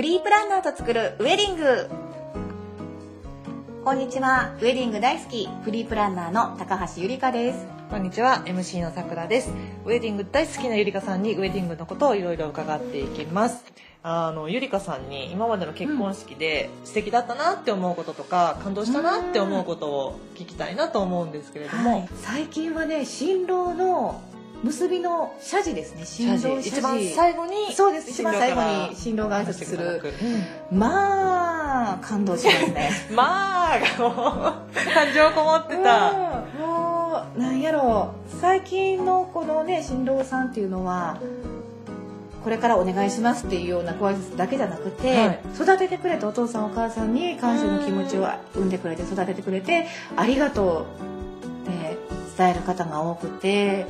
フリープランナーと作るウェディング。こんにちは。ウェディング大好き。フリープランナーの高橋ゆりかです。こんにちは。MC のさくらです。ウェディング大好きなゆりかさんにウェディングのことをいろいろ伺っていきます。あのゆりかさんに今までの結婚式で素敵だったなって思うこととか、感動したなって思うことを聞きたいなと思うんですけれども、はい、最近はね新郎の結びの謝辞ですね。新郎謝辞一番最後にそうです。一番最後新に新郎が挨拶する。うん。まあ感動しますね。まあがもう感情こもってた、うん。もうなんやろう。最近のこのね新郎さんっていうのはこれからお願いしますっていうようなご挨拶だけじゃなくて、はい。育ててくれたお父さんお母さんに感謝の気持ちを産んでくれて育ててくれてありがとうって伝える方が多くて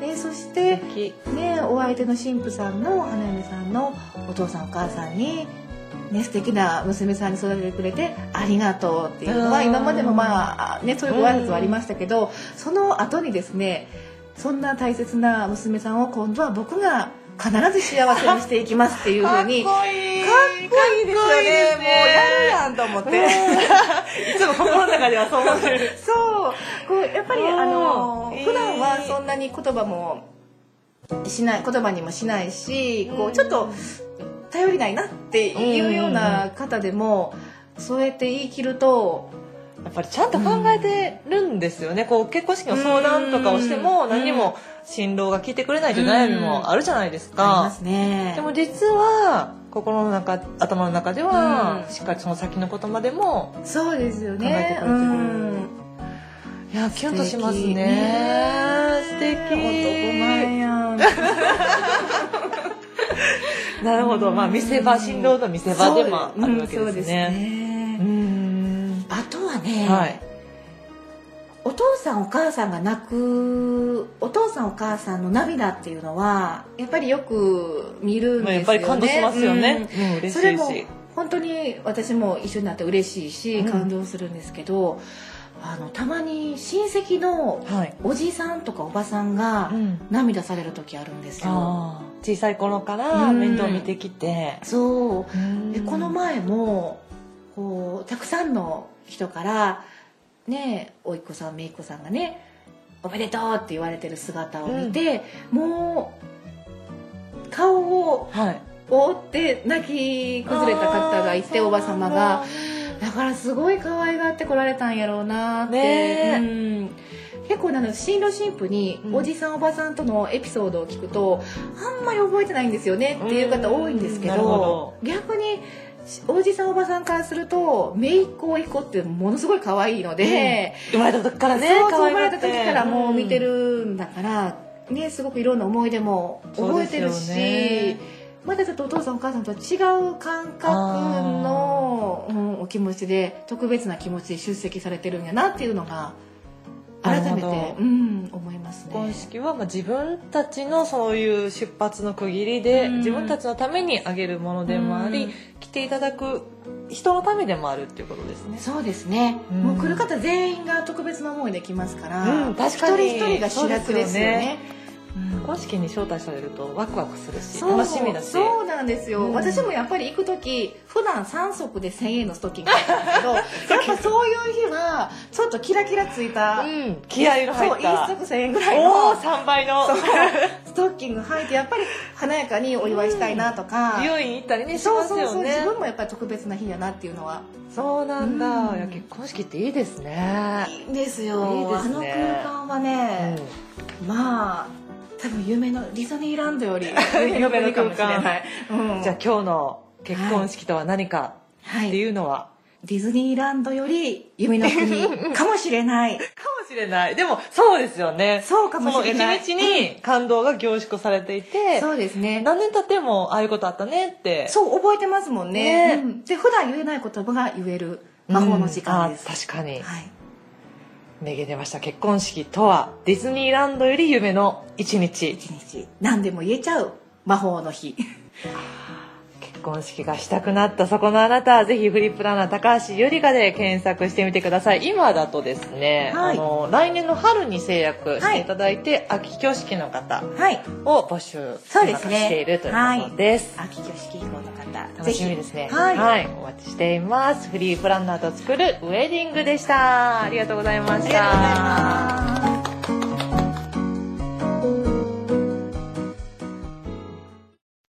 でそしてね、お相手の神父さんの花嫁さんのお父さんお母さんに、ね、素敵な娘さんに育ててくれてありがとうっていうのはうん今までもまあ、ね、そういうご挨拶はありましたけどその後にですねそんな大切な娘さんを今度は僕が必ず幸せにしていきますっていうふうに。かっこいい。かっこいいですよね。ねもうやるやんと思って。いつも心の中ではそう思ってる。そう。こうやっぱりあの普段はそんなに言葉もしない言葉にもしないしこうちょっと頼りないなっていうような方でもそうやって言い切るとやっぱりちゃんと考えてるんですよね、こう結婚式の相談とかをしてもうん。何も新郎が聞いてくれないという悩みもあるじゃないですありまか、すね。でも実は心の中頭の中ではうん。しっかりその先のことまでもそうですよ考えてね。くれてるう。ん。いやキュンとします素敵ね。素敵。男前やん。なるほど、まあ見せ場新郎の見せ場でもあるわけですね。ねうーんあとはい。お父さんお母さんが泣くお父さんお母さんの涙っていうのはやっぱりよく見るんまあ、ですよね。やっぱり感動しますよね、うん。それもしいし。本当に私も一緒になって嬉しいしうん。感動するんですけど、あのたまに親戚のはい、おじさんとかおばさんがうん。涙される時あるんですよ。あー小さい頃からうん。面倒見てきて、そう。でこの前前もこうたくさんの人からねおいっ子さんめいっ子さんがね「おめでとう」って言われてる姿を見て、もう顔をはい覆って泣き崩れた方がいておば様が。だ。からすごい可愛がってこられたんやろうなって、うん。結構なの新郎新婦にうん。おじさんおばさんとのエピソードを聞くとあんまり覚えてないんですよねっていう方多いんですけど。逆におじさんおばさんからすると姪っ子甥っ子ってものすごい可愛いので、生まれた時からねそう生まれた時からもう見てるんだから、ね、すごくいろんな思い出も覚えてるし、ねまたちょっとお父さんお母さんとは違う感覚の、うん、お気持ちで特別な気持ちで出席されてるんやなっていうのが改めて、うん、思いますね。結婚式はまあ自分たちのそういう出発の区切りで、うん。自分たちのためにあげるものでもあり、うん。来ていただく人のためでもあるっていうことですね。そうですね、うん。もう来る方全員が特別な思いで来ますから、うん確かに。一人一人が主役ですよね。結婚式に招待されるとワクワクするしそう楽しみだし。そうなんですよ、うん。私もやっぱり行く時普段3足で1000円のストッキングだったんですけど やっぱそういう日はちょっとキラキラついた、うん、気合いの入そうった1足1000円ぐらいおのお3倍の。そう。ストッキング履いてやっぱり華やかにお祝いしたいなとか、美容院行ったりねしそうますよそうそう自ね分もやっぱり特別な日やなっていうのは。そうなんだ、うん。いや結婚式っていいですね。いいですよ。いいですね。あの空間はね、まあ多分夢のディズニーランドより 夢のかもしれない、うん、じゃあ今日の結婚式とは何かってはい、いうのは、ディズニーランドより夢の国かもしれない。かもしれない。でもそうですよね。そうかもしれない。その一日に感動が凝縮されていて、そうですね。何年経ってもああいうことあったねって。そう覚えてますもんね。ね。うん。で普段言えない言葉が言える魔法の時間です、確かに。はい、名言出ました。結婚式とはディズニーランドより夢の一日。一日。何でも言えちゃう。魔法の日。婚式がしたくなったそこのあなたぜひフリープランナー高橋ゆりかで検索してみてください。今だとですね、はい。あの来年の春に制約していただいて、秋挙式の方はい。を募集そうですね。しているということです、秋挙式以降の方楽しみですね。はい。お待ちしています。フリープランナーと作るウェディングでした。ありがとうございました